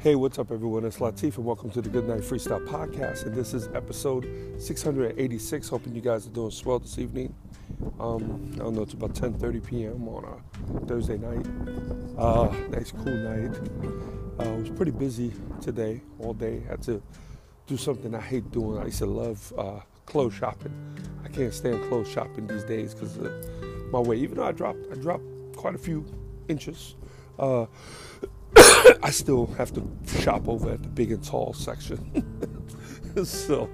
Hey, what's up, everyone? It's Latif, and welcome to the Good Night Freestyle Podcast. And this is episode 686. Hoping you guys are doing swell this evening. Um, I don't know, it's about 10:30 p.m. on a Thursday night. Uh, nice, cool night. Uh, I was pretty busy today, all day. Had to do something I hate doing. I used to love uh, clothes shopping. I can't stand clothes shopping these days because of my weight. Even though I dropped, I dropped quite a few inches. Uh, I still have to shop over at the big and tall section. so,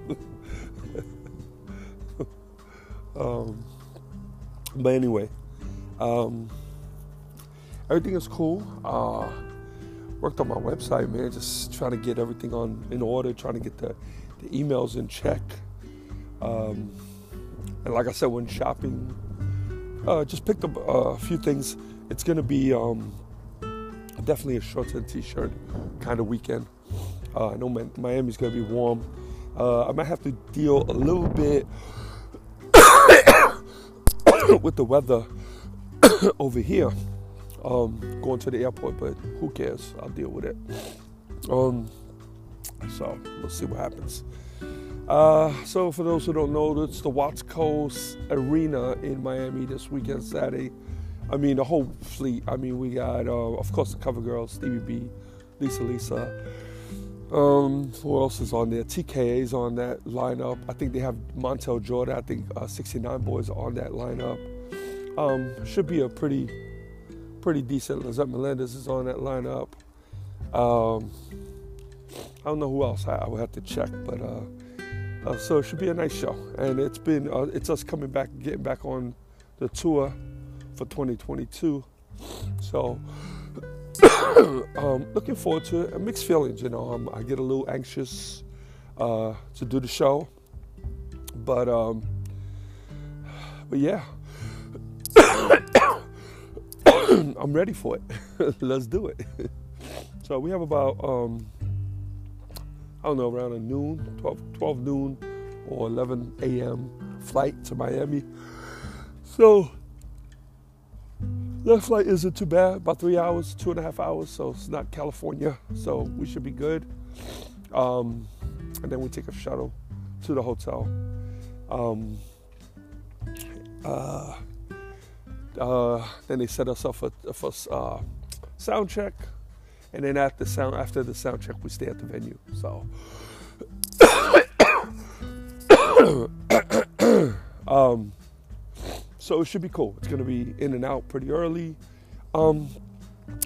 um, but anyway, um, everything is cool. Uh, worked on my website, man. Just trying to get everything on in order, trying to get the, the emails in check. Um, and like I said, when shopping, uh, just picked up a few things. It's gonna be um, definitely a shorts and t-shirt kind of weekend. Uh, I know Miami's gonna be warm. Uh, I might have to deal a little bit with the weather over here. Um, going to the airport, but who cares? I'll deal with it. Um, so we'll see what happens. Uh, so for those who don't know, it's the Watsco Arena in Miami this weekend, Saturday. I mean, the whole fleet. I mean, we got, uh, of course, the cover girls, Stevie B, Lisa Lisa. Um, who else is on there? TKA's on that lineup. I think they have Montel Jordan. I think uh, 69 Boyz are on that lineup. Um, should be a pretty, pretty decent. Lisette Melendez is on that lineup. Um, I don't know who else. I, I would have to check, but uh, uh, so it should be a nice show. And it's been, uh, it's us coming back, getting back on the tour for 2022. So, um, looking forward to it. Mixed feelings, you know. Um, I get a little anxious uh, to do the show, but um, but yeah, I'm ready for it. Let's do it. so we have about um, I don't know around a noon, 12, 12 noon or 11 a.m. flight to Miami. So the flight isn't too bad, about three hours, two and a half hours, so it's not California, so we should be good. Um, and then we take a shuttle to the hotel. Um, uh, uh, then they set us up for, for uh, sound check, and then after sound after the sound check, we stay at the venue. So, um, so it should be cool. It's gonna be in and out pretty early. Um,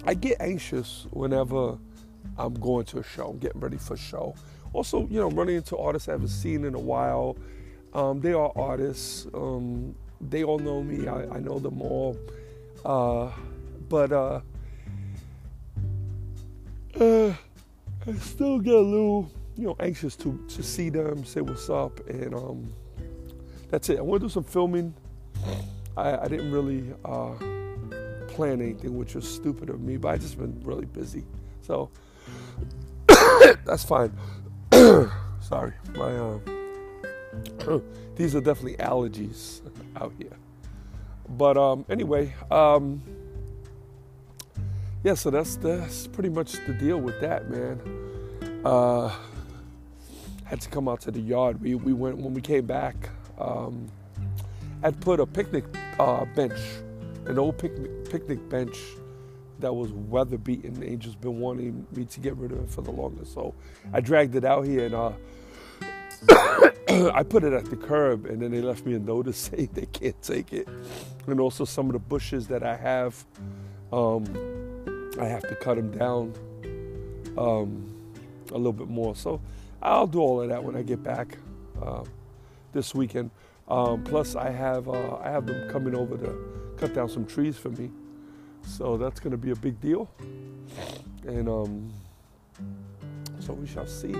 I get anxious whenever I'm going to a show, I'm getting ready for a show. Also, you know, running into artists I haven't seen in a while. Um, they are artists. Um, they all know me. I, I know them all. Uh, but uh, uh, I still get a little, you know, anxious to to see them, say what's up, and um, that's it. I want to do some filming I, I didn't really uh, plan anything, which was stupid of me, but I just been really busy. So that's fine. Sorry, my uh, these are definitely allergies out here. But um, anyway, um, yeah. So that's that's pretty much the deal with that, man. Uh, had to come out to the yard. We we went when we came back. Um, had put a picnic uh, bench, an old picnic, picnic bench that was weather beaten. Angel's been wanting me to get rid of it for the longest, so I dragged it out here and uh, I put it at the curb, and then they left me a notice saying they can't take it. And also some of the bushes that I have, um, I have to cut them down um, a little bit more. So I'll do all of that when I get back uh, this weekend. Um, plus, I have uh, I have them coming over to cut down some trees for me, so that's going to be a big deal. And um, so we shall see.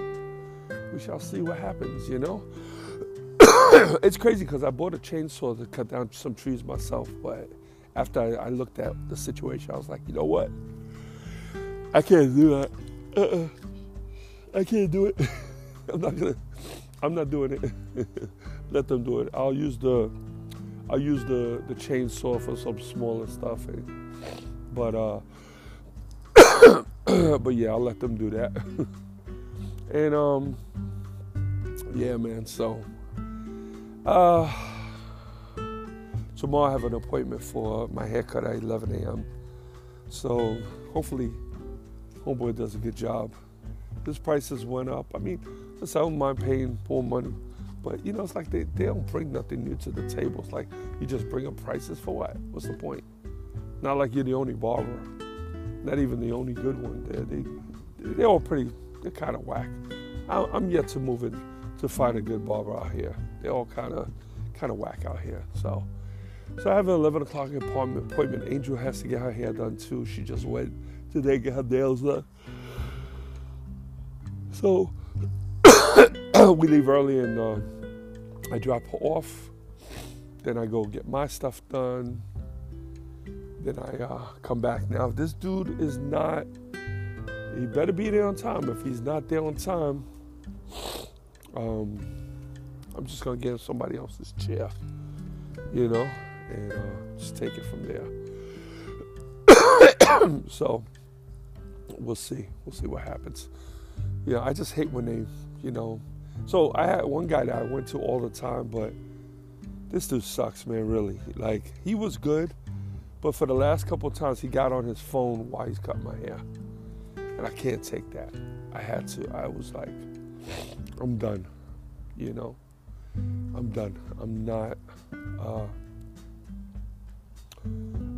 We shall see what happens. You know, it's crazy because I bought a chainsaw to cut down some trees myself, but after I, I, looked at the situation, I was like, you know what? I can't do that. Uh-uh. I can't do it. I'm not gonna. I'm not doing it. Let them do it. I'll use the. I'll use the the chainsaw for some smaller stuff. And, but uh. but yeah, I'll let them do that. and um. Yeah, man. So. Uh. Tomorrow I have an appointment for my haircut at 11 a.m. So hopefully, homeboy does a good job. His prices went up. I mean, listen, I don't mind paying more money, but you know, it's like they, they don't bring nothing new to the table. It's like you just bring up prices for what? What's the point? Not like you're the only barber, not even the only good one. There, they they're all pretty. They're kind of whack. I, I'm yet to move in to find a good barber out here. They're all kind of kind of whack out here. So. So I have an 11 o'clock appointment. appointment. Angel has to get her hair done too. She just went today get her nails done. So we leave early and uh, I drop her off. Then I go get my stuff done. Then I uh, come back. Now, if this dude is not, he better be there on time. If he's not there on time, um, I'm just gonna get somebody else's chair, you know and uh, just take it from there. so we'll see. We'll see what happens. Yeah, I just hate when they, you know. So I had one guy that I went to all the time, but this dude sucks, man. Really, like he was good, but for the last couple times he got on his phone while he's cutting my hair, and I can't take that. I had to. I was like, I'm done. You know, I'm done. I'm not. Uh,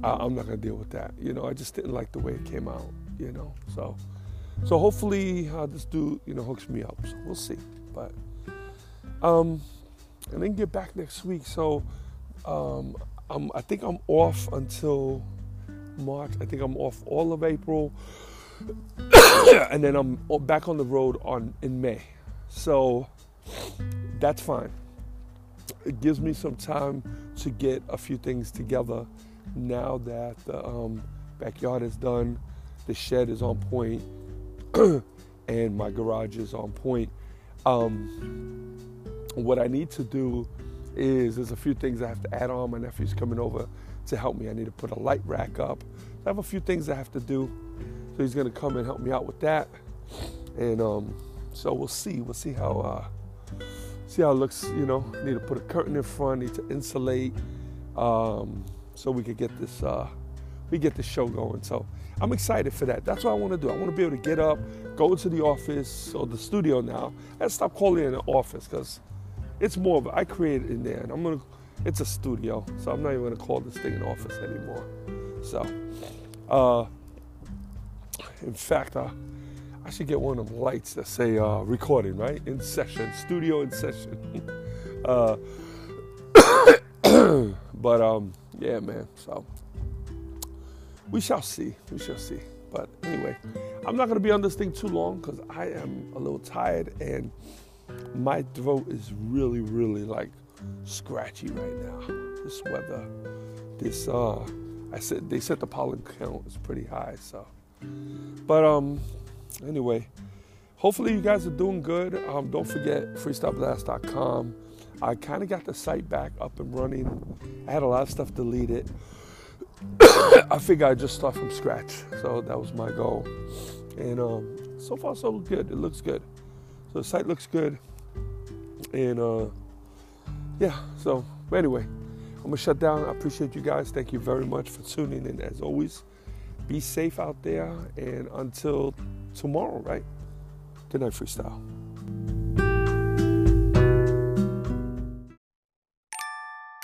I, am not gonna deal with that. You know, I just didn't like the way it came out. You know, so so hopefully uh, this dude you know hooks me up. So we'll see. But um, and then get back next week. So um, I'm, I think I'm off until March. I think I'm off all of April, and then I'm back on the road on in May. So that's fine. It gives me some time to get a few things together now that the um, backyard is done, the shed is on point, and my garage is on point. Um, what I need to do is there's a few things I have to add on. My nephew's coming over to help me. I need to put a light rack up. I have a few things I have to do. So he's gonna come and help me out with that. And um, so we'll see. We'll see how uh, see how it looks. You know, need to put a curtain in front. Need to insulate. Um, so we could get this uh, we get the show going. So I'm excited for that. That's what I want to do. I want to be able to get up, go into the office or the studio now, and stop calling it an office because it's more of I created in there, and I'm gonna. It's a studio, so I'm not even gonna call this thing an office anymore. So, uh, in fact, uh, I should get one of them lights that say uh, recording, right? In session, studio in session. uh, but um, yeah, man. So we shall see. We shall see. But anyway, I'm not gonna be on this thing too long because I am a little tired and my throat is really, really like scratchy right now. This weather, this uh, I said they said the pollen count is pretty high. So, but um, anyway, hopefully you guys are doing good. Um, don't forget freestyleblast.com. I kind of got the site back up and running. I had a lot of stuff deleted. I figured I'd just start from scratch. So that was my goal. And um, so far, so good. It looks good. So the site looks good. And uh, yeah, so anyway, I'm going to shut down. I appreciate you guys. Thank you very much for tuning in as always. Be safe out there. And until tomorrow, right? Good night, freestyle.